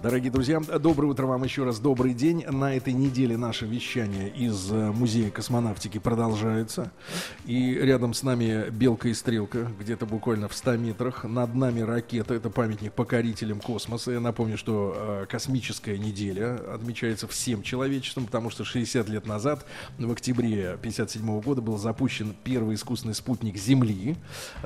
Дорогие друзья, доброе утро вам еще раз, добрый день. На этой неделе наше вещание из э, Музея космонавтики продолжается. И рядом с нами Белка и Стрелка, где-то буквально в 100 метрах. Над нами ракета, это памятник покорителям космоса. Я напомню, что э, космическая неделя отмечается всем человечеством, потому что 60 лет назад, в октябре 1957 года, был запущен первый искусственный спутник Земли.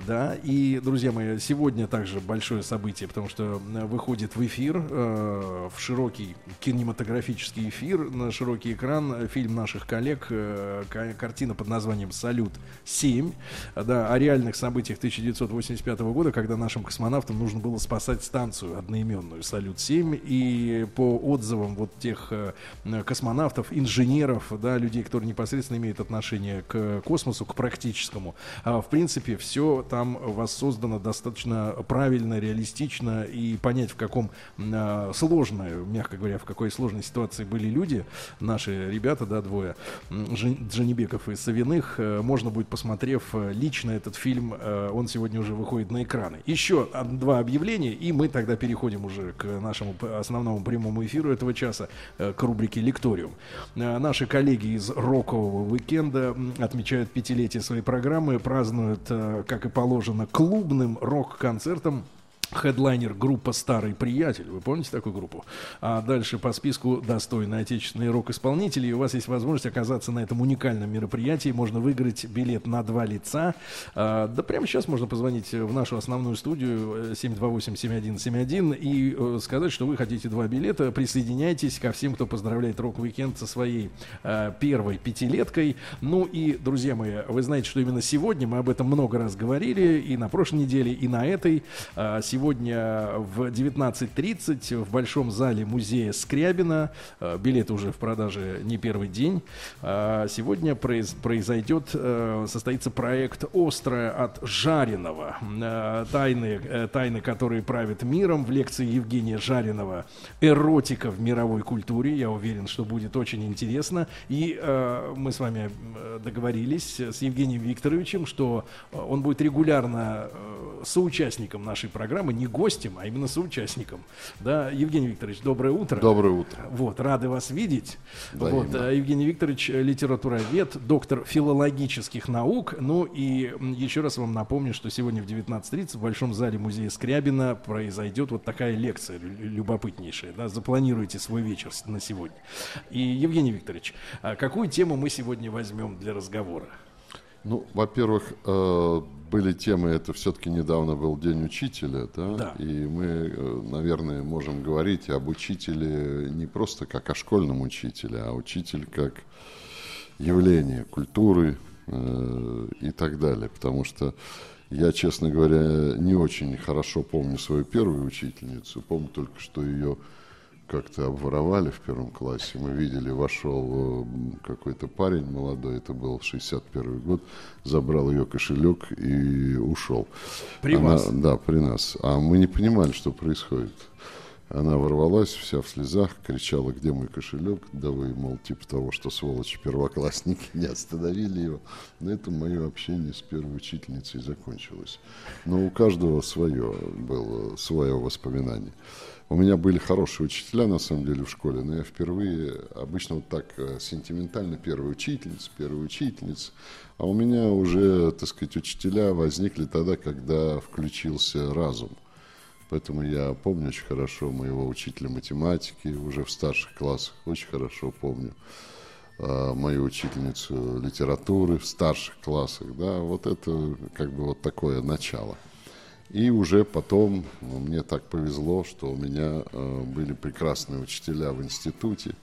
Да, и, друзья мои, сегодня также большое событие, потому что э, выходит в эфир в широкий кинематографический эфир, на широкий экран. Фильм наших коллег, э, картина под названием «Салют-7», да, о реальных событиях 1985 года, когда нашим космонавтам нужно было спасать станцию одноименную «Салют-7», и по отзывам вот тех э, космонавтов, инженеров, да, людей, которые непосредственно имеют отношение к космосу, к практическому, а, в принципе, все там воссоздано достаточно правильно, реалистично, и понять, в каком а, сложная, мягко говоря, в какой сложной ситуации были люди, наши ребята, да, двое, Джанибеков и Савиных, э, можно будет, посмотрев э, лично этот фильм, э, он сегодня уже выходит на экраны. Еще два объявления, и мы тогда переходим уже к нашему основному прямому эфиру этого часа, к рубрике «Лекториум». Наши коллеги из рокового уикенда отмечают пятилетие своей программы, празднуют, как и положено, клубным рок-концертом Хедлайнер группа «Старый приятель». Вы помните такую группу? А дальше по списку достойные отечественные рок-исполнители. И у вас есть возможность оказаться на этом уникальном мероприятии. Можно выиграть билет на два лица. А, да прямо сейчас можно позвонить в нашу основную студию 728-7171 э, и э, сказать, что вы хотите два билета. Присоединяйтесь ко всем, кто поздравляет рок-викенд со своей а, первой пятилеткой. Ну и, друзья мои, вы знаете, что именно сегодня мы об этом много раз говорили и на прошлой неделе, и на этой. А, сегодня сегодня в 19.30 в Большом зале музея Скрябина. Э, билеты уже в продаже не первый день. А сегодня произойдет, э, состоится проект «Острое от жареного». Э, тайны, тайны, которые правят миром в лекции Евгения Жареного «Эротика в мировой культуре». Я уверен, что будет очень интересно. И мы с вами договорились с Евгением Викторовичем, что он будет регулярно соучастником нашей программы не гостем, а именно соучастником. Да, Евгений Викторович, доброе утро. Доброе утро. Вот, рады вас видеть. Вот, э, Евгений Викторович, э, литературовед, доктор филологических наук. Ну и еще раз вам напомню, что сегодня в 19.30 в Большом зале музея Скрябина произойдет вот такая лекция любопытнейшая. Да, запланируйте свой вечер на сегодня. И, Евгений Викторович, а какую тему мы сегодня возьмем для разговора? Ну, во-первых, э, были темы, это все-таки недавно был День учителя, да? да, и мы, э, наверное, можем говорить об учителе не просто как о школьном учителе, а учитель как явление культуры э, и так далее, потому что я, честно говоря, не очень хорошо помню свою первую учительницу, помню только, что ее как-то обворовали в первом классе. Мы видели, вошел э, какой-то парень молодой, это был 61 год, забрал ее кошелек и ушел. При Она, вас? Да, при нас. А мы не понимали, что происходит. Она ворвалась, вся в слезах, кричала, где мой кошелек, да вы, мол, типа того, что сволочи первоклассники не остановили его. На этом мое общение с первой учительницей закончилось. Но у каждого свое было, свое воспоминание. У меня были хорошие учителя, на самом деле, в школе, но я впервые, обычно вот так э, сентиментально, первая учительница, первая учительница, а у меня уже, так сказать, учителя возникли тогда, когда включился разум. Поэтому я помню очень хорошо моего учителя математики уже в старших классах, очень хорошо помню э, мою учительницу литературы в старших классах, да, вот это как бы вот такое начало. И уже потом ну, мне так повезло, что у меня э, были прекрасные учителя в институте.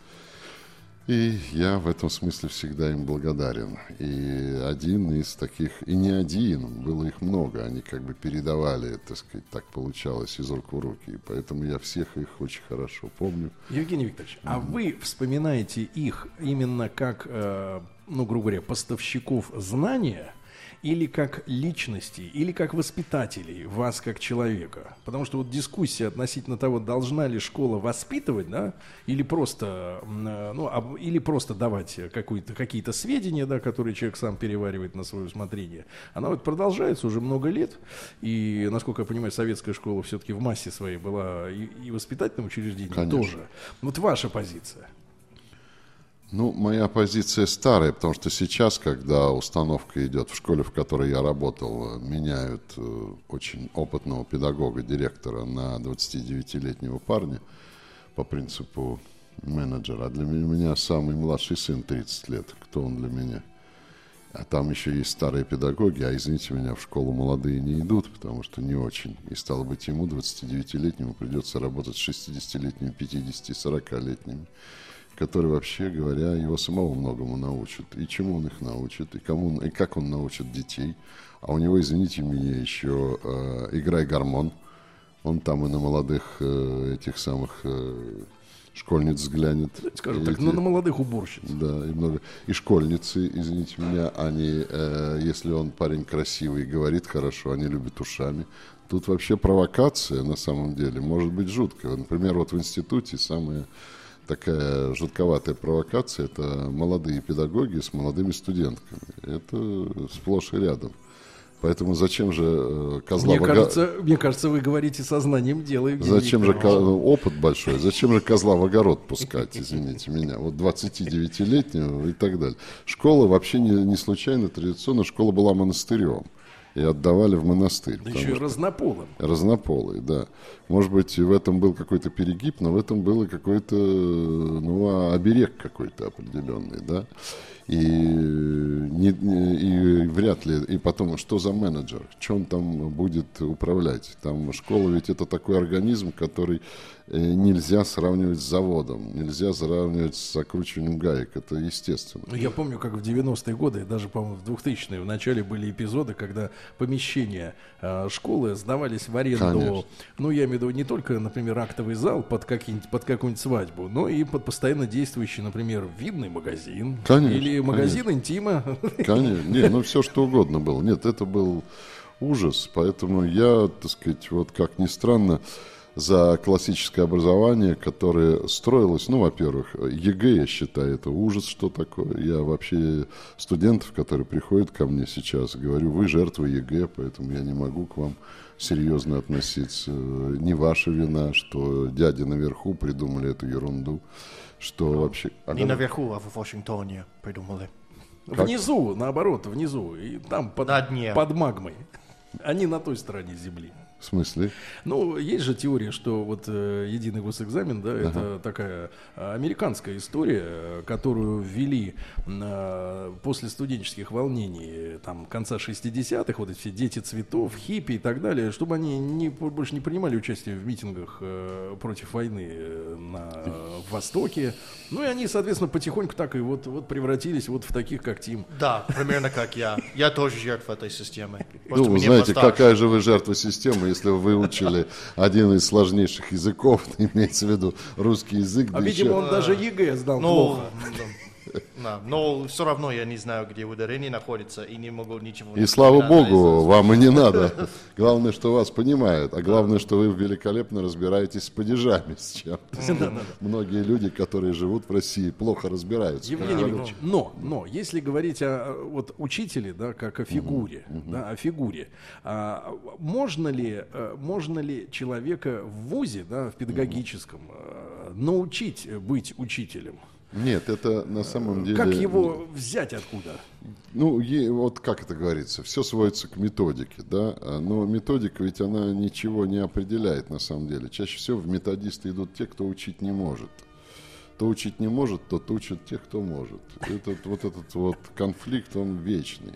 И я в этом смысле всегда им благодарен. И один из таких, и не один, было их много, они как бы передавали, так сказать, так получалось из рук в руки. И поэтому я всех их очень хорошо помню. Евгений Викторович, mm-hmm. а вы вспоминаете их именно как, э, ну, грубо говоря, поставщиков знания – или как личности, или как воспитателей вас как человека? Потому что вот дискуссия относительно того, должна ли школа воспитывать, да, или просто, э, ну, об, или просто давать какие-то сведения, да, которые человек сам переваривает на свое усмотрение, она вот продолжается уже много лет, и, насколько я понимаю, советская школа все-таки в массе своей была и, и воспитательным учреждением Конечно. тоже. Вот ваша позиция. Ну, моя позиция старая, потому что сейчас, когда установка идет в школе, в которой я работал, меняют э, очень опытного педагога, директора на 29-летнего парня по принципу менеджера. А для меня самый младший сын 30 лет. Кто он для меня? А там еще есть старые педагоги, а извините меня, в школу молодые не идут, потому что не очень. И стало быть, ему, 29-летнему, придется работать с 60-летними, 50 40-летними которые, вообще говоря, его самого многому научат. И чему он их научит, и, кому, и как он научит детей. А у него, извините меня, еще э, «Играй гормон». Он там и на молодых э, этих самых э, школьниц взглянет. Скажем так, эти, ну на молодых уборщиц. Да, и много. И школьницы, извините меня, они, э, если он парень красивый и говорит хорошо, они любят ушами. Тут вообще провокация на самом деле может быть жуткая. Например, вот в институте самое такая жутковатая провокация, это молодые педагоги с молодыми студентками. Это сплошь и рядом. Поэтому зачем же э, козла мне, в кажется, мне кажется, вы говорите сознанием дела. Зачем же ну, опыт большой? Зачем же козла в огород пускать, извините меня? Вот 29-летнего и так далее. Школа вообще не, не случайно, традиционно школа была монастырем и отдавали в монастырь. Да еще и разнополым. Разнополый, да. Может быть, в этом был какой-то перегиб, но в этом был и какой-то, ну, оберег какой-то определенный, да. И, не, и вряд ли, и потом, что за менеджер, что он там будет управлять. Там школа ведь это такой организм, который нельзя сравнивать с заводом, нельзя сравнивать с закручиванием гаек, это естественно. Ну, я помню, как в 90-е годы, даже, по-моему, в 2000-е, в начале были эпизоды, когда помещения э, школы сдавались в аренду, Конечно. ну, я имею в виду не только, например, актовый зал под, под какую-нибудь свадьбу, но и под постоянно действующий, например, винный магазин конечно, или магазин конечно. интима. Конечно, не, ну все что угодно было. Нет, это был ужас, поэтому я, так сказать, вот как ни странно, за классическое образование, которое строилось, ну, во-первых, ЕГЭ, я считаю, это ужас, что такое. Я вообще студентов, которые приходят ко мне сейчас, говорю, вы жертвы ЕГЭ, поэтому я не могу к вам серьезно относиться. Не ваша вина, что дяди наверху придумали эту ерунду, что ну, вообще... Не наверху, а в Вашингтоне придумали. Как? Внизу, наоборот, внизу. И там под, на дне. под магмой. Они на той стороне земли. В смысле? Ну, есть же теория, что вот э, единый госэкзамен, да, ага. это такая американская история, которую ввели э, после студенческих волнений, там, конца 60-х, вот эти все дети цветов, хиппи и так далее, чтобы они не, больше не принимали участие в митингах э, против войны э, на э, Востоке. Ну, и они, соответственно, потихоньку так и вот, вот превратились вот в таких, как Тим. Да, примерно как я. Я тоже жертва этой системы. Просто ну, знаете, постарше. какая же вы жертва системы, если вы выучили один из сложнейших языков, имеется в виду русский язык. А, видимо, он даже ЕГЭ знал ну, плохо. Да, но все равно я не знаю, где ударение находится, и не могу ничего... И слава богу, вам и не надо. Главное, что вас понимают, а главное, что вы великолепно разбираетесь с падежами, с чем Многие люди, которые живут в России, плохо разбираются. Евгений но, но, если говорить о вот, учителе, да, как о фигуре, да, о фигуре, а, можно, ли, э, можно ли человека в ВУЗе, да, в педагогическом, э, научить быть учителем? Нет, это на самом деле... Как его взять откуда? Ну, вот как это говорится, все сводится к методике, да, а, но методика ведь она ничего не определяет на самом деле. Чаще всего в методисты идут те, кто учить не может. Кто учить не может, тот учит тех, кто может. Этот, вот этот вот конфликт, он вечный.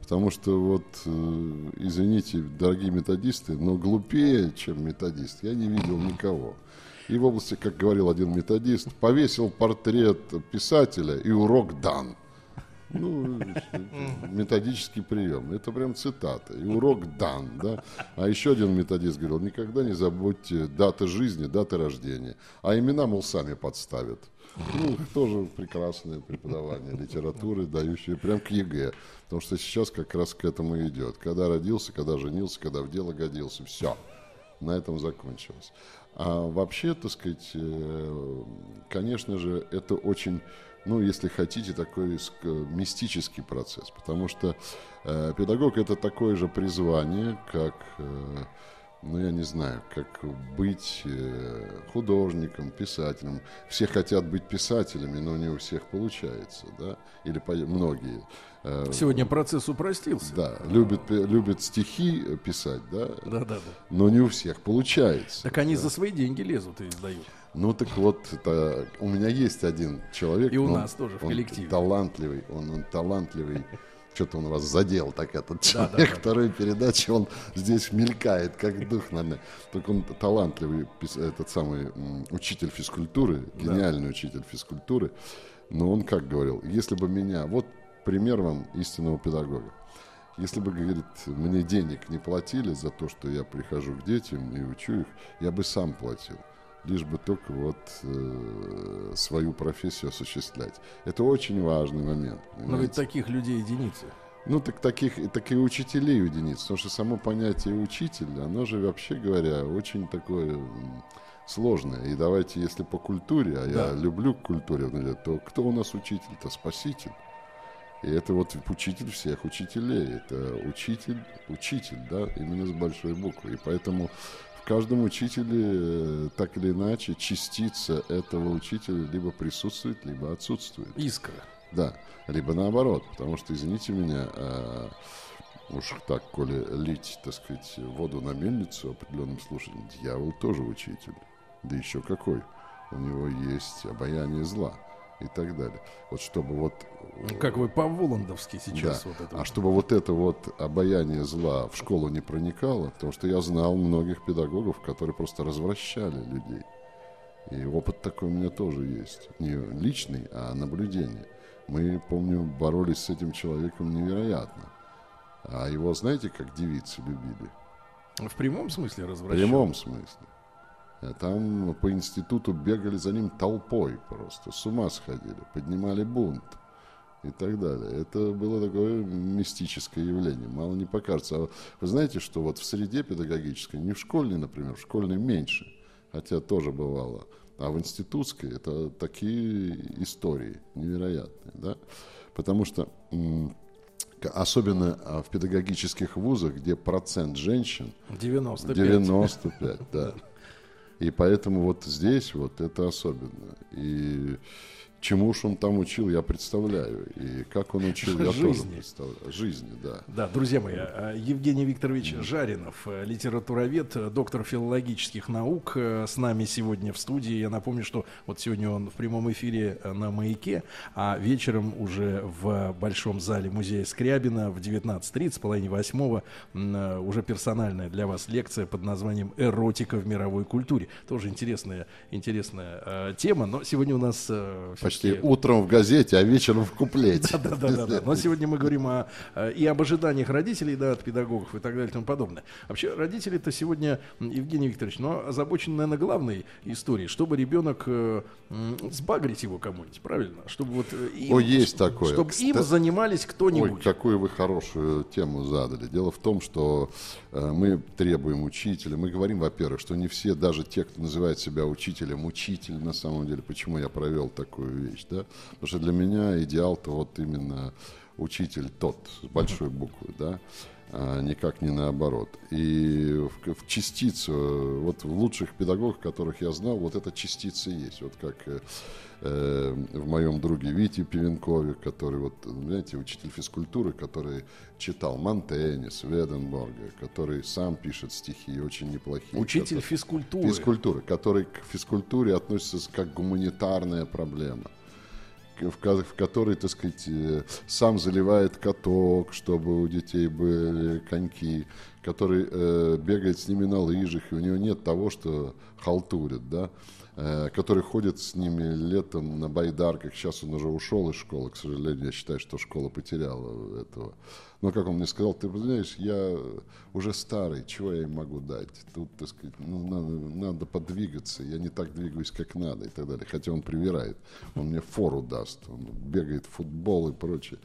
Потому что вот, э, извините, дорогие методисты, но глупее, чем методист, я не видел никого. И в области, как говорил один методист, повесил портрет писателя и урок дан. Ну, методический прием. Это прям цитата. И урок дан, да. А еще один методист говорил, никогда не забудьте даты жизни, даты рождения. А имена, мол, сами подставят. Ну, тоже прекрасное преподавание литературы, дающее прям к ЕГЭ. Потому что сейчас как раз к этому идет. Когда родился, когда женился, когда в дело годился, все. На этом закончилось. А вообще, так сказать, э, конечно же, это очень ну, если хотите, такой мистический процесс, потому что э, педагог это такое же призвание, как э, ну, я не знаю, как быть э, художником, писателем. Все хотят быть писателями, но не у всех получается, да, или многие. Э, Сегодня процесс упростился. Да, любят, любят стихи писать, да, да, да, да. но не у всех получается. Так они да. за свои деньги лезут и издают. Ну так вот, это, у меня есть один человек. И у нас тоже в коллективе. Талантливый, он, он талантливый что-то он вас задел, так этот человек. Да, да, да. Второй передачи он здесь мелькает, как дух, наверное. Только он талантливый, этот самый учитель физкультуры, гениальный да. учитель физкультуры. Но он как говорил, если бы меня, вот пример вам истинного педагога. Если бы, говорит, мне денег не платили за то, что я прихожу к детям и учу их, я бы сам платил лишь бы только вот э, свою профессию осуществлять. Это очень важный момент. Понимаете? Но ведь таких людей единицы. Ну, так таких, так и учителей единиц. Потому что само понятие учитель, оно же, вообще говоря, очень такое сложное. И давайте, если по культуре, а да. я люблю культуру, то кто у нас учитель-то? Спаситель. И это вот учитель всех учителей. Это учитель, учитель, да, именно с большой буквы. И поэтому каждом учителе э, так или иначе частица этого учителя либо присутствует, либо отсутствует. Искра. Да, либо наоборот, потому что, извините меня, а, уж так, коли лить, так сказать, воду на мельницу определенным слушателям, дьявол тоже учитель. Да еще какой. У него есть обаяние зла и так далее. Вот чтобы вот... Ну, как вы по-воландовски сейчас да. вот это. А чтобы вот это вот обаяние зла в школу не проникало, потому что я знал многих педагогов, которые просто развращали людей. И опыт такой у меня тоже есть. Не личный, а наблюдение. Мы, помню, боролись с этим человеком невероятно. А его, знаете, как девицы любили? В прямом смысле развращали? В прямом смысле. А там по институту бегали за ним толпой просто, с ума сходили, поднимали бунт и так далее. Это было такое мистическое явление, мало не покажется. А вы знаете, что вот в среде педагогической, не в школьной, например, в школьной меньше, хотя тоже бывало, а в институтской это такие истории невероятные, да, потому что особенно а, в педагогических вузах, где процент женщин 95, 95 да, и поэтому вот здесь вот это особенно. И Чему уж он там учил, я представляю. И как он учил, я Жизни. тоже представляю. Жизни, да. Да, друзья мои, а, Евгений Викторович Жаринов, э, литературовед, э, доктор филологических наук, э, с нами сегодня в студии. Я напомню, что вот сегодня он в прямом эфире на «Маяке», а вечером уже в Большом зале музея Скрябина в 19.30, половине восьмого, уже персональная для вас лекция под названием «Эротика в мировой культуре». Тоже интересная, интересная тема, но сегодня у нас Почти утром в газете, а вечером в куплете. Да, да, да, да. Но сегодня мы говорим о, и об ожиданиях родителей, да, от педагогов и так далее и тому подобное. Вообще, родители-то сегодня, Евгений Викторович, но озабочены, наверное, главной историей, чтобы ребенок э, сбагрить его кому-нибудь, правильно? Чтобы вот э, им, О, есть такое. Чтобы Кстати, им занимались кто-нибудь. Ой, какую вы хорошую тему задали. Дело в том, что э, мы требуем учителя. Мы говорим, во-первых, что не все, даже те, кто называет себя учителем, учитель на самом деле. Почему я провел такую вещь, да? Потому что для меня идеал-то вот именно учитель тот, с большой буквы, да, а никак не наоборот. И в, в частицу, вот в лучших педагогах, которых я знал, вот эта частица есть. Вот как э, в моем друге Вите Пивенкове, который, вот, знаете, учитель физкультуры, который читал Монтенни, Сведенборга, который сам пишет стихи очень неплохие. Учитель который, физкультуры. Физкультуры, который к физкультуре относится как гуманитарная проблема в, в которой, так сказать, э, сам заливает каток, чтобы у детей были коньки, который э, бегает с ними на лыжах, и у него нет того, что халтурит, да. э, который ходит с ними летом на байдарках. Сейчас он уже ушел из школы, к сожалению. Я считаю, что школа потеряла этого. Но, как он мне сказал, ты знаешь, я уже старый, чего я им могу дать? Тут, так сказать, ну, надо, надо подвигаться, я не так двигаюсь, как надо и так далее. Хотя он привирает, он мне фору даст, он бегает в футбол и прочее.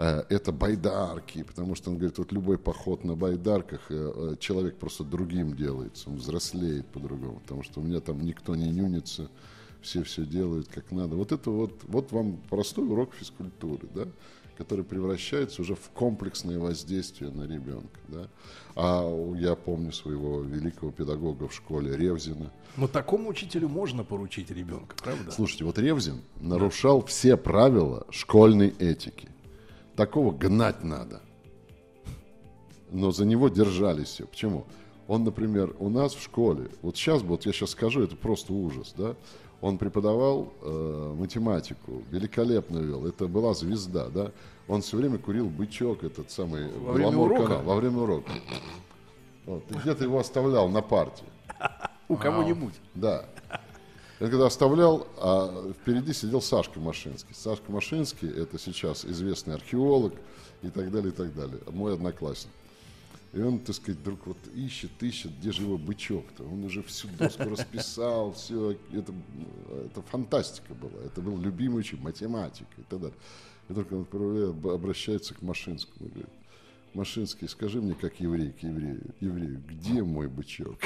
Э, это байдарки, потому что он говорит, вот любой поход на байдарках, э, э, человек просто другим делается, он взрослеет по-другому, потому что у меня там никто не нюнится, все все делают как надо. Вот это вот, вот вам простой урок физкультуры, да? который превращается уже в комплексное воздействие на ребенка. Да? А я помню своего великого педагога в школе Ревзина. Но такому учителю можно поручить ребенка, правда? Слушайте, вот Ревзин нарушал все правила школьной этики. Такого гнать надо. Но за него держались все. Почему? Он, например, у нас в школе, вот сейчас, вот я сейчас скажу, это просто ужас, да? Он преподавал э, математику, великолепно вел. Это была звезда, да. Он все время курил бычок, этот самый во время урока. Канал, во время урока. Вот, где-то его оставлял на партии. У кого-нибудь. Да. Я когда оставлял, а впереди сидел Сашка Машинский. Сашка Машинский – это сейчас известный археолог и так далее, и так далее. Мой одноклассник. И он, так сказать, вдруг вот ищет, ищет, где же его бычок-то. Он уже всю доску расписал, все. Это, это фантастика была. Это был любимый учитель, математика и так далее. И только он обращается к Машинскому и говорит, Машинский, скажи мне, как еврей к еврею, еврею, где мой бычок?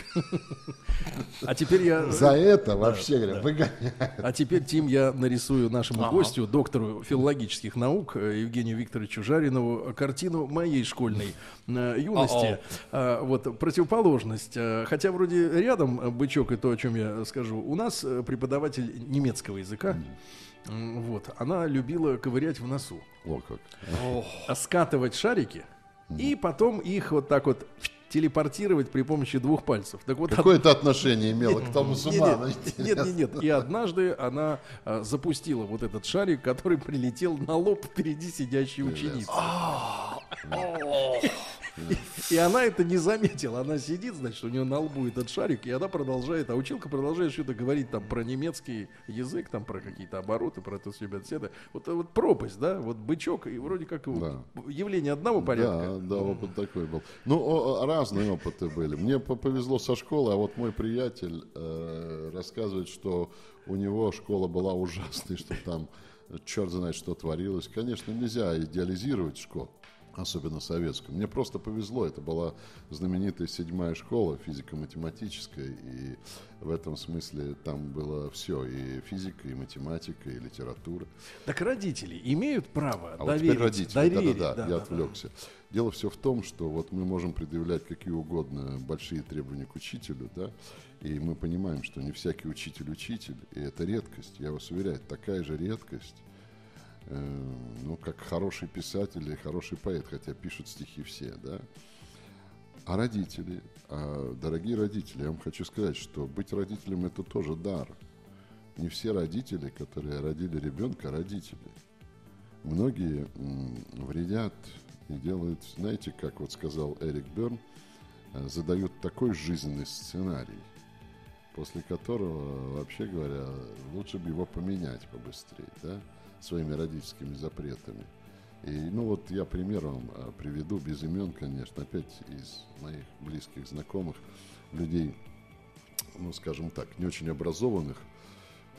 А теперь я... За это вообще, говоря, выгоняют. А теперь, Тим, я нарисую нашему гостю, доктору филологических наук э, Евгению Викторовичу Жаринову, картину моей школьной э, юности. А, вот, противоположность. Э, хотя вроде рядом бычок и то, о чем я скажу. У нас преподаватель немецкого языка. Вот, она любила ковырять в носу. О, как. А скатывать шарики и потом их вот так вот телепортировать при помощи двух пальцев. Так вот, Какое это отношение имело к тому сумма? Нет, нет, нет, нет. И однажды она а, запустила вот этот шарик, который прилетел на лоб впереди сидящей ученицы. И она это не заметила. Она сидит, значит, у нее на лбу этот шарик, и она продолжает, а училка продолжает что-то говорить там про немецкий язык, там про какие-то обороты, про это все, это. Вот, вот пропасть, да, вот бычок, и вроде как да. явление одного порядка. Да, да, опыт такой был. Ну, разные опыты были. Мне повезло со школы, а вот мой приятель э, рассказывает, что у него школа была ужасной, что там черт знает, что творилось. Конечно, нельзя идеализировать школу особенно советскую. Мне просто повезло, это была знаменитая седьмая школа физико-математическая, и в этом смысле там было все, и физика, и математика, и литература. Так родители имеют право а доверить, вот родители, доверить, да, да, да, я да, отвлекся. Да. Дело все в том, что вот мы можем предъявлять какие угодно большие требования к учителю, да, и мы понимаем, что не всякий учитель учитель, и это редкость, я вас уверяю, такая же редкость, ну, как хороший писатель или хороший поэт, хотя пишут стихи все, да. А родители, а, дорогие родители, я вам хочу сказать, что быть родителем это тоже дар. Не все родители, которые родили ребенка, родители. Многие вредят и делают, знаете, как вот сказал Эрик Берн, э, задают такой жизненный сценарий, после которого, вообще говоря, лучше бы его поменять побыстрее, да своими родительскими запретами. И, ну вот я пример вам а, приведу, без имен, конечно, опять из моих близких знакомых, людей, ну, скажем так, не очень образованных,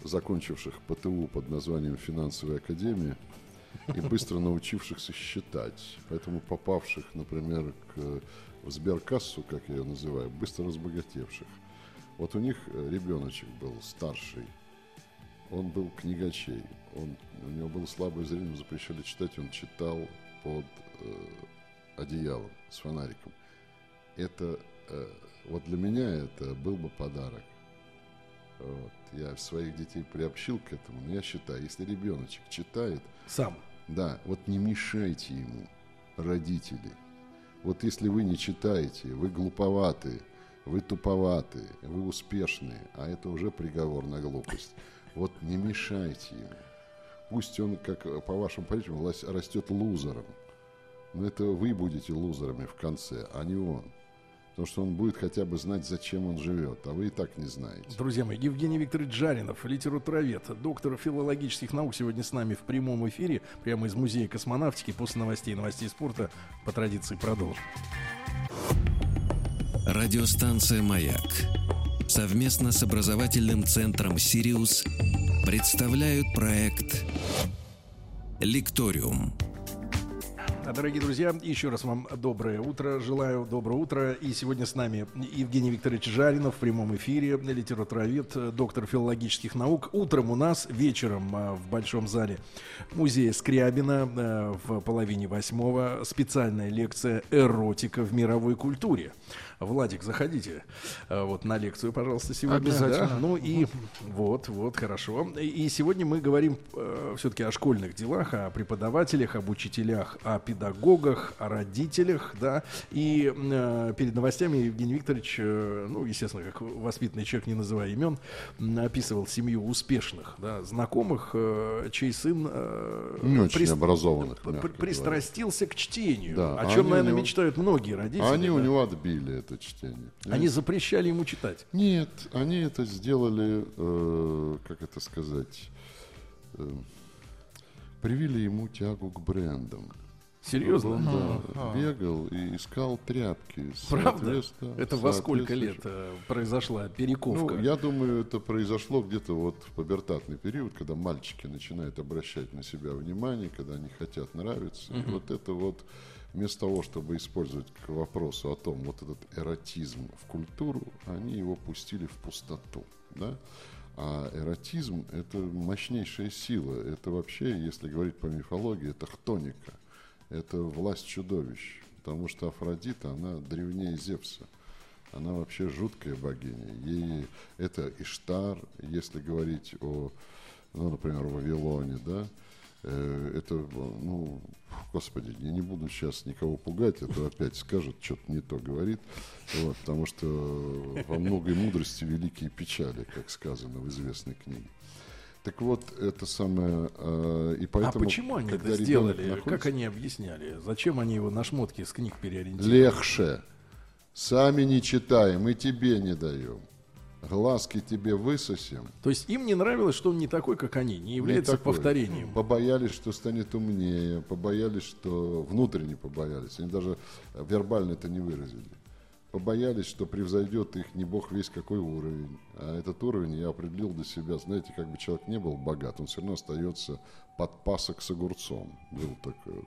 закончивших ПТУ под названием «Финансовая академия», и быстро научившихся считать. Поэтому попавших, например, к, в сберкассу, как я ее называю, быстро разбогатевших. Вот у них э, ребеночек был старший, он был книгачей. Он, у него было слабое зрение, запрещали читать, он читал под э, одеялом с фонариком. Это, э, вот для меня это был бы подарок. Вот. Я своих детей приобщил к этому, но я считаю, если ребеночек читает... Сам. Да, вот не мешайте ему, родители. Вот если вы не читаете, вы глуповатые, вы туповатые, вы успешные, а это уже приговор на глупость. Вот не мешайте ему. Пусть он, как по вашим понятиям, растет лузером. Но это вы будете лузерами в конце, а не он. Потому что он будет хотя бы знать, зачем он живет, а вы и так не знаете. Друзья мои, Евгений Викторович Жаринов, литературовед, доктор филологических наук, сегодня с нами в прямом эфире, прямо из Музея космонавтики. После новостей и новостей спорта по традиции продолжим. Радиостанция «Маяк» совместно с образовательным центром «Сириус» представляют проект «Лекториум». Дорогие друзья, еще раз вам доброе утро. Желаю доброе утро. И сегодня с нами Евгений Викторович Жаринов в прямом эфире, литературовед, доктор филологических наук. Утром у нас, вечером а, в Большом зале музея Скрябина а, в половине восьмого специальная лекция «Эротика в мировой культуре». Владик, заходите э, вот на лекцию, пожалуйста, сегодня. Обязательно. Да? Ну и вот, вот, хорошо. И сегодня мы говорим э, все-таки о школьных делах, о преподавателях, об учителях, о педагогах, о родителях, да. И э, перед новостями Евгений Викторович, э, ну, естественно, как воспитанный человек, не называя имен, описывал семью успешных, да, знакомых, э, чей сын э, Не очень прис- образованных, пр- мягко пристрастился к чтению, Да, о чем, они у наверное, него- мечтают многие родители. Они у да. него отбили это чтение. Они запрещали ему читать. Нет, они это сделали, э, как это сказать, э, привили ему тягу к брендам. Серьезно? Он да, бегал и искал тряпки. Правда? Это во сколько лет э, произошла перековка? Ну, я думаю, это произошло где-то вот в пубертатный период, когда мальчики начинают обращать на себя внимание, когда они хотят нравиться. И вот это вот вместо того, чтобы использовать к вопросу о том, вот этот эротизм в культуру, они его пустили в пустоту. Да? А эротизм – это мощнейшая сила. Это вообще, если говорить по мифологии, это хтоника. Это власть чудовищ. Потому что Афродита, она древнее Зевса. Она вообще жуткая богиня. Ей это Иштар, если говорить о, ну, например, Вавилоне, да, это, ну, господи, я не буду сейчас никого пугать, это опять скажет, что-то не то говорит, вот, потому что во многой мудрости великие печали, как сказано в известной книге. Так вот, это самое, э, и а поэтому... почему они когда это сделали? находится- Как они объясняли? Зачем они его на шмотки с книг переориентировали? Легче. Сами не читаем, и тебе не даем. Глазки тебе высосем. То есть им не нравилось, что он не такой, как они, не является Не такой. повторением. Побоялись, что станет умнее, побоялись, что внутренне побоялись. Они даже вербально это не выразили. Побоялись, что превзойдет их не бог весь какой уровень. А этот уровень я определил для себя. Знаете, как бы человек не был богат, он все равно остается подпасок с огурцом. Был такой вот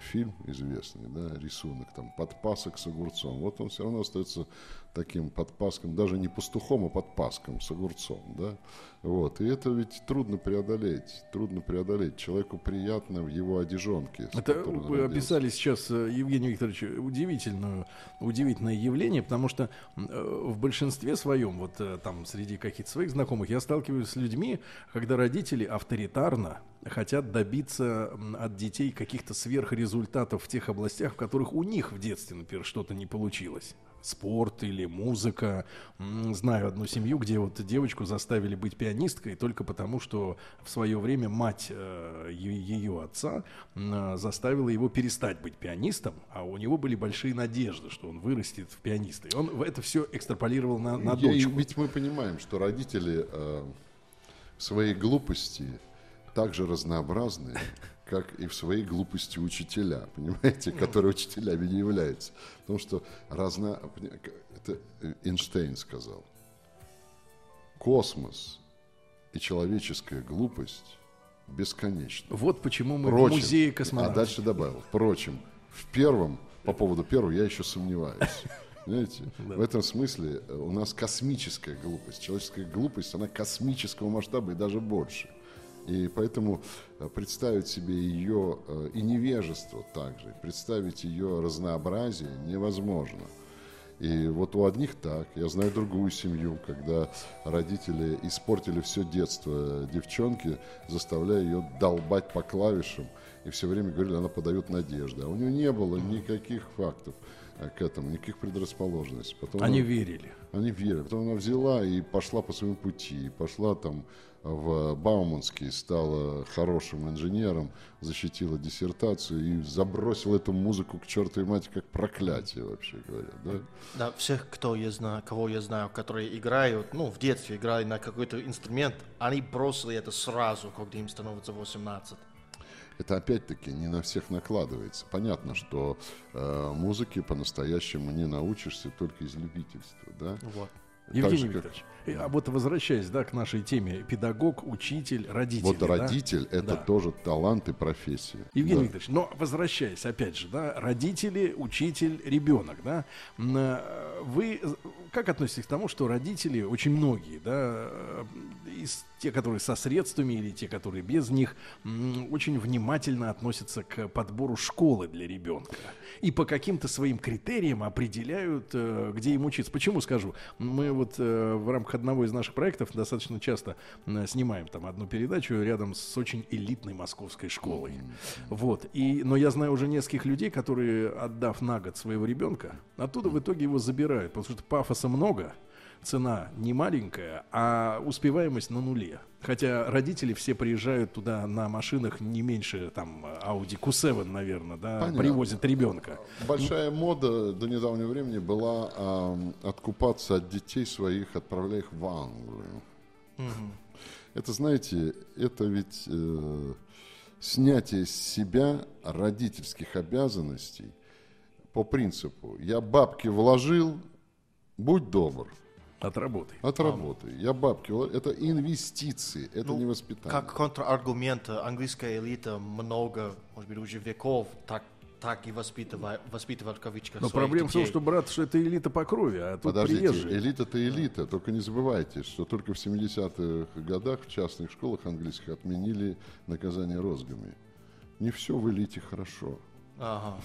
фильм известный, да, рисунок там, подпасок с огурцом. Вот он все равно остается таким подпаском, даже не пастухом, а подпаском с огурцом, да. Вот, и это ведь трудно преодолеть, трудно преодолеть. Человеку приятно в его одежонке. Это вы родился. описали сейчас, э, Евгений Викторович, удивительную, удивительное явление, потому что э, в большинстве своем, вот э, там среди каких-то своих знакомых, я сталкиваюсь с людьми, когда родители авторитарно хотят добиться от детей каких-то сверхрезультатов в тех областях, в которых у них в детстве, например, что-то не получилось. Спорт или музыка. Знаю одну семью, где вот девочку заставили быть пианисткой только потому, что в свое время мать э, ее отца м, заставила его перестать быть пианистом, а у него были большие надежды, что он вырастет в пианиста. И он это все экстраполировал на, на Я- дочку. ведь мы понимаем, что родители э, в своей глупости так же разнообразны, как и в своей глупости учителя, понимаете, которые учителями не являются. Потому что разно... Это Эйнштейн сказал. Космос и человеческая глупость бесконечны. Вот почему мы Впрочем, в музее А космонавтики. дальше добавил. Впрочем, в первом, по поводу первого, я еще сомневаюсь. Знаете, в этом смысле у нас космическая глупость. Человеческая глупость, она космического масштаба и даже больше. И поэтому э, представить себе ее э, и невежество также, представить ее разнообразие невозможно. И вот у одних так. Я знаю другую семью, когда родители испортили все детство девчонки, заставляя ее долбать по клавишам И все время говорили, она подает надежды. А у нее не было никаких фактов э, к этому, никаких предрасположенностей. Потом Они она- верили. они верили. Потом она взяла и пошла по своему пути. И пошла там в Бауманский, стала хорошим инженером, защитила диссертацию и забросила эту музыку к чертовой матери как проклятие, вообще говоря. Да? Да, всех, кто я знаю, кого я знаю, которые играют, ну, в детстве играли на какой-то инструмент, они бросили это сразу, когда им становится 18. Это опять-таки не на всех накладывается. Понятно, что э, музыке по-настоящему не научишься только из любительства. Да? Вот. Евгений Викторович, э, а вот возвращаясь да, к нашей теме, педагог, учитель, родитель. Вот да? родитель это Да. тоже талант и профессия. Евгений Да. Викторович, но возвращаясь, опять же, да, родители, учитель, ребенок, да, э, вы э, как относитесь к тому, что родители, очень многие, да, из те, которые со средствами или те, которые без них, очень внимательно относятся к подбору школы для ребенка и по каким-то своим критериям определяют, где им учиться. Почему скажу? Мы вот э, в рамках одного из наших проектов достаточно часто снимаем там одну передачу рядом с очень элитной московской школой. Вот. И, но я знаю уже нескольких людей, которые, отдав на год своего ребенка, оттуда в итоге его забирают, потому что пафоса много, цена не маленькая, а успеваемость на нуле. Хотя родители все приезжают туда на машинах не меньше там Audi Q7, наверное, да, Понятно. привозят ребенка. Большая мода до недавнего времени была ам, откупаться от детей своих, отправляя их в Англию. Это, знаете, это ведь э, снятие с себя родительских обязанностей по принципу «я бабки вложил, будь добр, Отработай. отработай». Я бабки. Это инвестиции, это Ну, не воспитание. Как контраргумент, английская элита много, может быть, уже веков так, так и воспитывает, воспитывает в кавычках Но проблема в том, детей. что, брат, что это элита по крови, а тут Подождите, приезжие. элита-то элита. Только не забывайте, что только в 70-х годах в частных школах английских отменили наказание розгами. Не все в элите хорошо. Ага.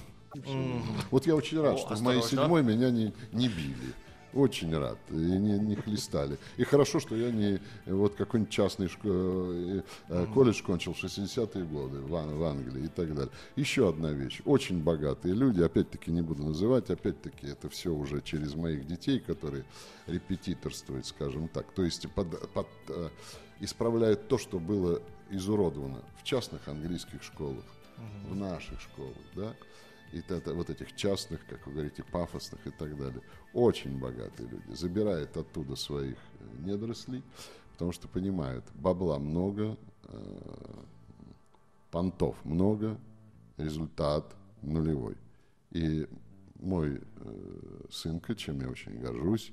Вот я очень рад, О, что в моей осторожно. седьмой меня не, не били. Очень рад. И не, не хлестали. И хорошо, что я не вот какой-нибудь частный шко- э, э, колледж кончил в 60-е годы в, в Англии и так далее. Еще одна вещь. Очень богатые люди, опять-таки не буду называть, опять-таки это все уже через моих детей, которые репетиторствуют, скажем так. То есть под- под, э, исправляют то, что было изуродовано в частных английских школах, в наших школах, да, и т- вот этих частных, как вы говорите, пафосных и так далее. Очень богатые люди забирают оттуда своих э, недорослей, потому что понимают, бабла много, э, понтов много, результат нулевой. И мой э, сынка, чем я очень горжусь,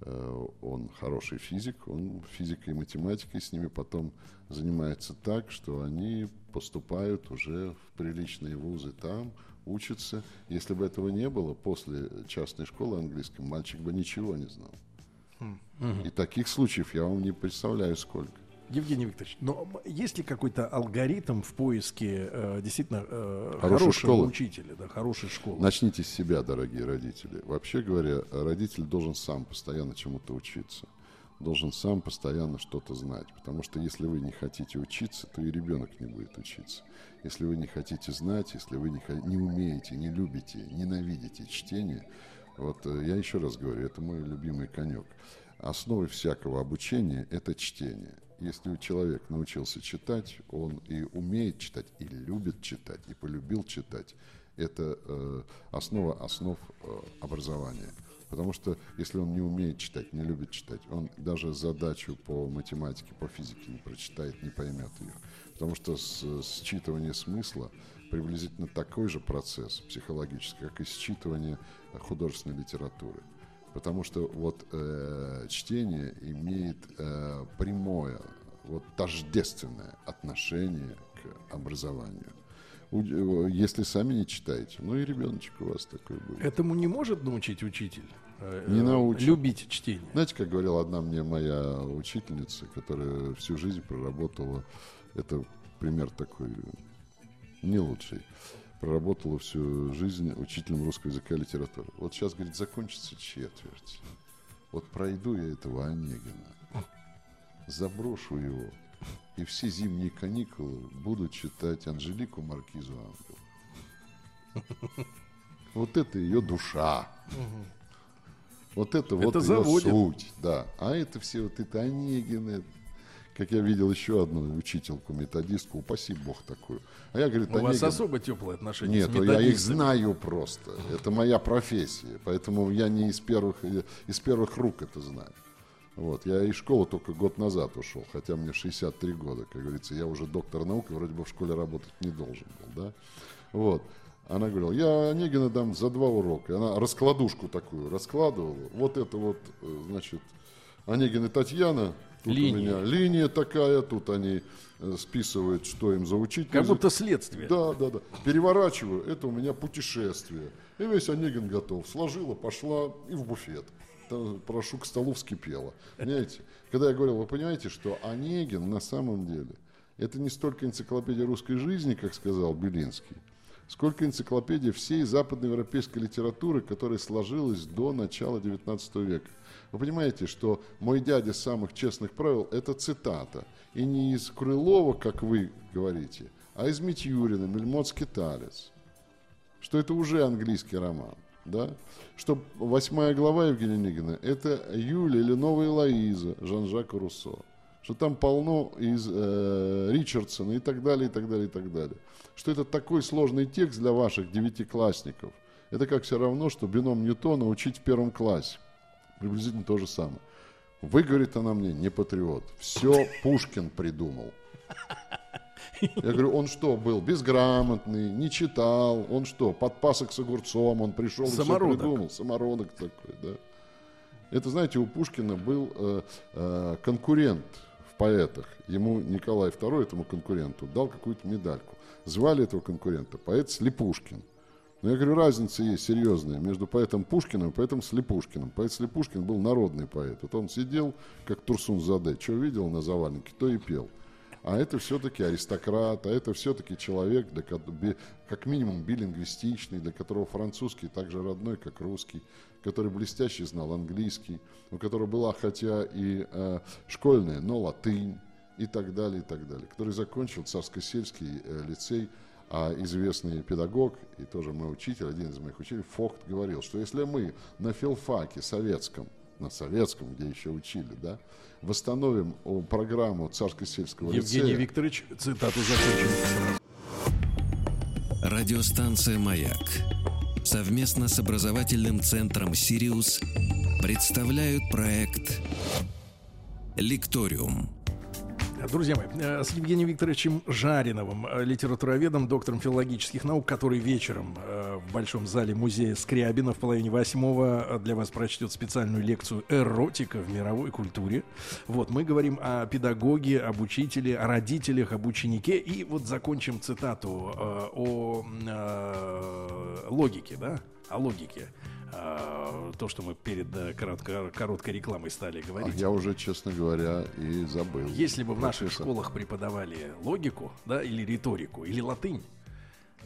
э, он хороший физик, он физикой и математикой с ними потом занимается так, что они поступают уже в приличные вузы там, учатся. Если бы этого не было, после частной школы английской мальчик бы ничего не знал. И таких случаев я вам не представляю сколько. Евгений Викторович, но есть ли какой-то алгоритм в поиске э, действительно э, хорошего школы? учителя, да, хорошей школы? Начните с себя, дорогие родители. Вообще говоря, родитель должен сам постоянно чему-то учиться. Должен сам постоянно что-то знать. Потому что если вы не хотите учиться, то и ребенок не будет учиться. Если вы не хотите знать, если вы не, не умеете, не любите, ненавидите чтение, вот э, я еще раз говорю, это мой любимый конек. Основой всякого обучения – это чтение. Если человек научился читать, он и умеет читать, и любит читать, и полюбил читать. Это э, основа основ э, образования. Потому что если он не умеет читать, не любит читать, он даже задачу по математике, по физике не прочитает, не поймет ее. Потому что с, считывание смысла приблизительно такой же процесс психологический, как и считывание художественной литературы. Потому что вот э, чтение имеет э, прямое, вот тождественное отношение к образованию. Э, Если сами не читаете, ну и ребеночек у вас такой будет. Этому не может научить учитель? э, Не э, научит. Любить чтение. Знаете, как говорила одна мне моя учительница, которая всю жизнь проработала, это пример такой не лучший, проработала всю жизнь учителем русского языка и литературы. Вот сейчас, говорит, закончится четверть. Вот пройду я этого Онегина, заброшу его и все зимние каникулы буду читать Анжелику Маркизу Ангел. Вот это ее душа. Вот это, вот ее суть, да. А это все вот это Онегины, как я видел еще одну учительку, методистку, упаси бог такую. А я, говорит, У вас Онегин- особо теплые отношения Нет, с ну я их знаю просто. Это моя профессия. Поэтому я не из первых, из первых рук это знаю. Вот. Я из школы только год назад ушел, хотя мне 63 года, как говорится. Я уже доктор наук и вроде бы в школе работать не должен был. Да? Вот. Она говорила, я Онегина дам за два урока. Она раскладушку такую раскладывала. Вот это вот, э, значит, Онегин и Татьяна. Тут Линия. у меня линия такая, тут они э, списывают, что им заучить. Как будто следствие. Да, да, да. Переворачиваю, это у меня путешествие. И весь Онегин готов. Сложила, пошла и в буфет. Там, прошу, к столу вскипела. Понимаете? Когда я говорил, вы понимаете, что Онегин на самом деле это не столько энциклопедия русской жизни, как сказал Белинский, сколько энциклопедия всей западноевропейской литературы, которая сложилась до начала XIX века. Вы понимаете, что «Мой дядя самых честных правил» – это цитата. И не из Крылова, как вы говорите, а из Митюрина, Мельмот Скиталец. Что это уже английский роман. Да? Что восьмая глава Евгения Онегина – это Юля или Новая Лоиза Жан-Жака Руссо. Что там полно из э, Ричардсона и так далее, и так далее, и так далее. Что это такой сложный текст для ваших девятиклассников. Это как все равно, что бином Ньютона учить в первом классе. Приблизительно то же самое. Вы, говорит она мне, не патриот. Все Пушкин придумал. Я говорю, он что, был безграмотный, не читал, он что, подпасок с огурцом, он пришел и все Самородок. придумал, самородок такой, да. Это, знаете, у Пушкина был э, э, конкурент в поэтах. Ему Николай II, этому конкуренту, дал какую-то медальку. Звали этого конкурента поэт Слепушкин. Но я говорю, разница есть серьезная между поэтом Пушкиным и поэтом Слепушкиным. Поэт Слепушкин был народный поэт. Вот он сидел, как Турсун Заде, что видел на заваленке, то и пел. А это все-таки аристократ, а это все-таки человек, для как минимум билингвистичный, для которого французский так же родной, как русский, который блестяще знал английский, у которого была хотя и э, школьная, но латынь и так далее, и так далее, который закончил царско-сельский э, лицей, а известный педагог и тоже мой учитель, один из моих учителей, Фохт, говорил, что если мы на филфаке советском, на советском, где еще учили, да, восстановим программу царско-сельского Евгений лицея, Викторович, цитату закончим. Радиостанция «Маяк» совместно с образовательным центром «Сириус» представляют проект «Лекториум». Друзья мои, э, с Евгением Викторовичем Жариновым, э, литературоведом, доктором филологических наук, который вечером э, в Большом зале музея Скрябина в половине восьмого для вас прочтет специальную лекцию «Эротика в мировой культуре». Вот, мы говорим о педагоге, об учителе, о родителях, об ученике. И вот закончим цитату о логике, да? О логике. Э, то, что мы перед э, коротко- короткой рекламой стали а говорить. я уже, честно говоря, и забыл. Если бы в наших школах преподавали логику, да, или риторику, или латынь,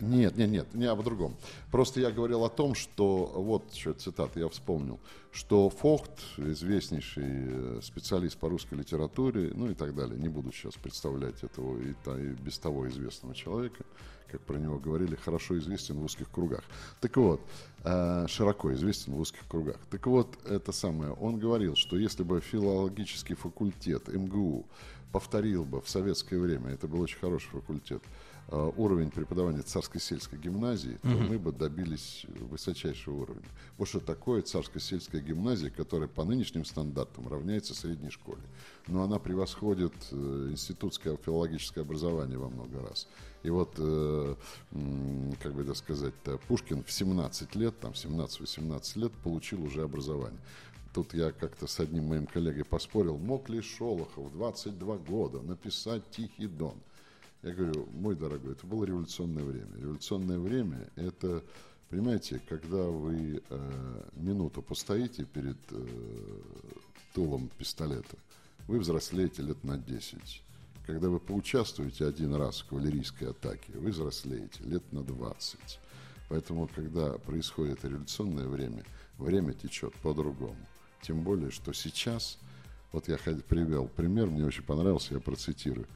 Нет, нет, нет, не об другом. Просто я говорил о том, что, вот что цитата я вспомнил, что Фохт, известнейший э, специалист по русской литературе, ну и так далее, не буду сейчас представлять этого и, та- и без того известного человека, как про него говорили, хорошо известен в узких кругах. Так вот, э, широко известен в узких кругах. Так вот, это самое, он говорил, что если бы филологический факультет МГУ повторил бы в советское время, это был очень хороший факультет, уровень преподавания царской сельской гимназии, то мы бы добились высочайшего уровня. Вот что такое царско-сельская гимназия, которая по нынешним стандартам равняется средней школе. Но она превосходит э, институтское филологическое образование во много раз. И вот, э, как бы это сказать, Пушкин в 17 лет, там 17-18 лет получил уже образование. Тут я как-то с одним моим коллегой поспорил, мог ли Шолохов в 22 года написать «Тихий дон»? Я говорю, мой дорогой, это было революционное время. Революционное время – это, понимаете, когда вы э, минуту постоите перед э, тулом пистолета, вы взрослеете лет на 10. Когда вы поучаствуете один раз в кавалерийской атаке, вы взрослеете лет на 20. Поэтому, когда происходит революционное время, время течет по-другому. Тем более, что сейчас Вот я привел пример, мне очень понравился, я процитирую.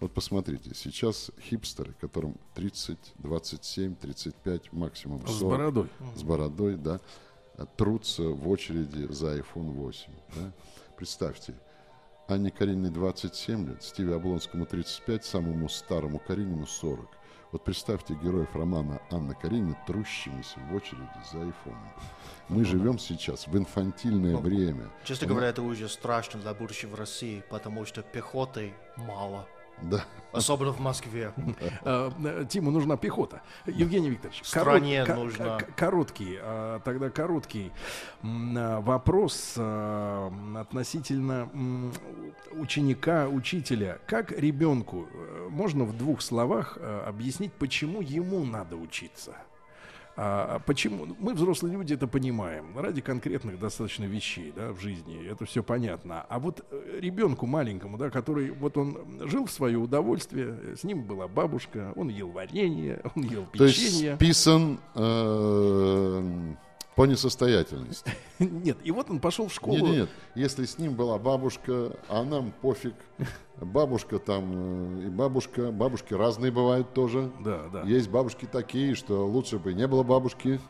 Вот посмотрите, сейчас хипстеры, которым 30, 27, 35, максимум 40. С бородой. С бородой, да. Трутся в очереди за iPhone 8. Да? Представьте, Анне Карениной 27 лет, Стиве Облонскому 35, самому старому Каренину 40. Вот представьте героев романа Анна Каренина трущимися в очереди за айфоном. Мы живем сейчас в инфантильное ну, время. Честно говоря, это уже страшно для будущего России, потому что пехоты мало. Да. Особенно в Москве. Э, Тиму нужна пехота. Евгений Викторович, стране нужна. Короткий, а, тогда короткий а, вопрос относительно ученика, учителя. Как ребенку э, можно в двух словах э, объяснить, почему ему надо учиться? А, почему? Мы, взрослые люди, это понимаем. Ради конкретных достаточно вещей да, в жизни. Это все понятно. А вот э, ребенку маленькому, да, который вот он жил в свое удовольствие, с ним была бабушка, он ел варенье, он ел печенье. То есть списан э, по несостоятельности. Нет, и вот он пошел в школу. Нет, нет, если с ним была бабушка, а нам пофиг. Бабушка там, э, и бабушка, бабушки разные бывают тоже. Да, да. Есть бабушки такие, что лучше бы не было бабушки.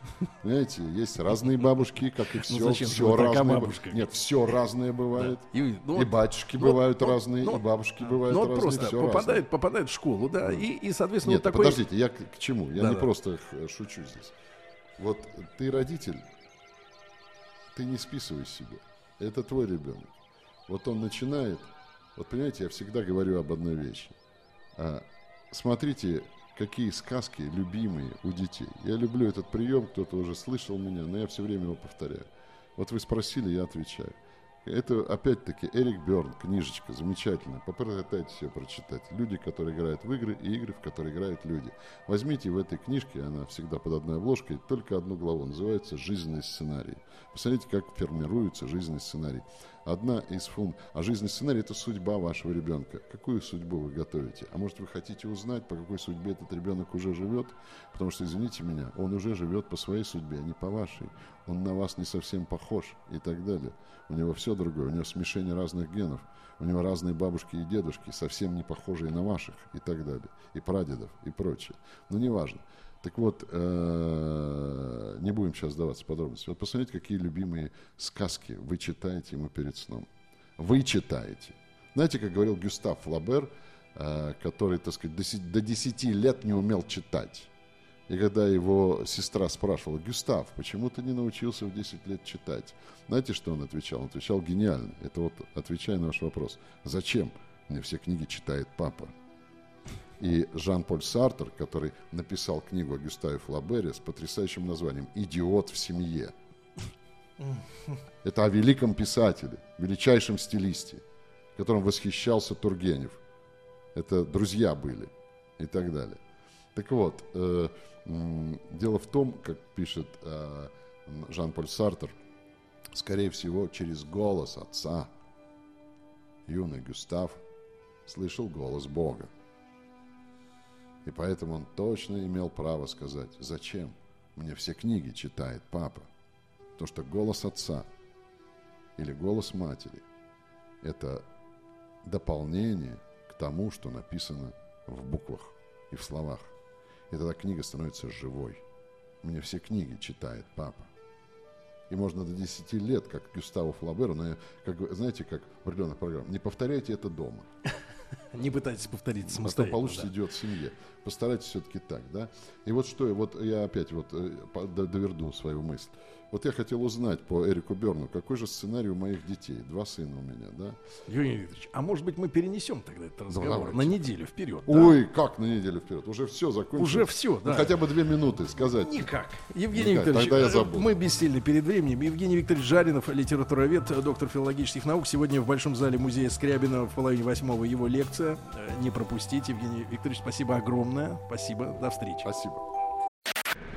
Знаете, есть разные бабушки, как и все. Ну, зачем все разное. Бабушка? Нет, все разное бывает. Да. И, ну, и батюшки ну, бывают ну, разные, ну, и бабушки бывают ну, разные. просто все попадает, разное. попадает в школу, да, и, и соответственно, Нет, вот такой... подождите, я к, к чему? Я да, не да. просто шучу здесь. Вот ты родитель, ты не списывай себя. Это твой ребенок. Вот он начинает. Вот понимаете, я всегда говорю об одной вещи. А, смотрите, какие сказки любимые у детей. Я люблю этот прием, кто-то уже слышал меня, но я все время его повторяю. Вот вы спросили, я отвечаю. Это, опять-таки, Эрик Берн, книжечка, замечательная. Попытайтесь ее прочитать. Люди, которые играют в игры, и игры, в которые играют люди. Возьмите в этой книжке, она всегда под одной обложкой, только одну главу. Называется «Жизненный сценарий». Посмотрите, как формируется жизненный сценарий. Одна из функций. А жизненный сценарий – это судьба вашего ребенка. Какую судьбу вы готовите? А может, вы хотите узнать, по какой судьбе этот ребенок уже живет? Потому что, извините меня, он уже живет по своей судьбе, а не по вашей. Он на вас не совсем похож и так далее. У него все другое, у него смешение разных генов. У него разные бабушки и дедушки, совсем не похожие на ваших и так далее. И прадедов, и прочее. Но неважно. Так вот, э, не будем сейчас сдаваться подробности. Вот посмотрите, какие любимые сказки вы читаете ему перед сном. Вы читаете. Знаете, как говорил Гюстав Флабер, э, который, так сказать, до 10 лет не умел читать. И когда его сестра спрашивала, Гюстав, почему ты не научился в 10 лет читать? Знаете, что он отвечал? Он отвечал гениально. Это вот, отвечая на ваш вопрос. Зачем? Мне все книги читает папа. И Жан-Поль Сартер, который написал книгу о Гюставе Флабере с потрясающим названием «Идиот в семье». Это о великом писателе, величайшем стилисте, которым восхищался Тургенев. Это друзья были и так далее. Так вот, э, дело в том, как пишет э, Жан-Поль Сартер, скорее всего, через голос отца юный Гюстав слышал голос Бога. И поэтому он точно имел право сказать, зачем мне все книги читает папа. То, что голос отца или голос матери – это дополнение к тому, что написано в буквах и в словах. И тогда книга становится живой. Мне все книги читает папа. И можно до 10 лет, как Гюставу Флаберу, но как, знаете, как в определенных программах, не повторяйте это дома. Не пытайтесь повторить самостоятельно. А то получится да. идет в семье. Постарайтесь все-таки так, да? И вот что, вот я опять вот э, доверну свою мысль. Вот я хотел узнать по Эрику Берну, какой же сценарий у моих детей. Два сына у меня, да? Юрий Викторович, а может быть мы перенесем тогда этот разговор Давайте. на неделю вперед? Ой, да? как на неделю вперед? Уже все закончилось. Уже все, ну, да. Ну, хотя бы две минуты сказать. Никак. Евгений Никак. Викторович, тогда я забуду. мы бессильны перед временем. Евгений Викторович Жаринов, литературовед, доктор филологических наук. Сегодня в Большом зале музея Скрябина в половине восьмого его лекция. Э, не пропустите. Евгений Викторович, спасибо огромное. Спасибо. До встречи. Спасибо.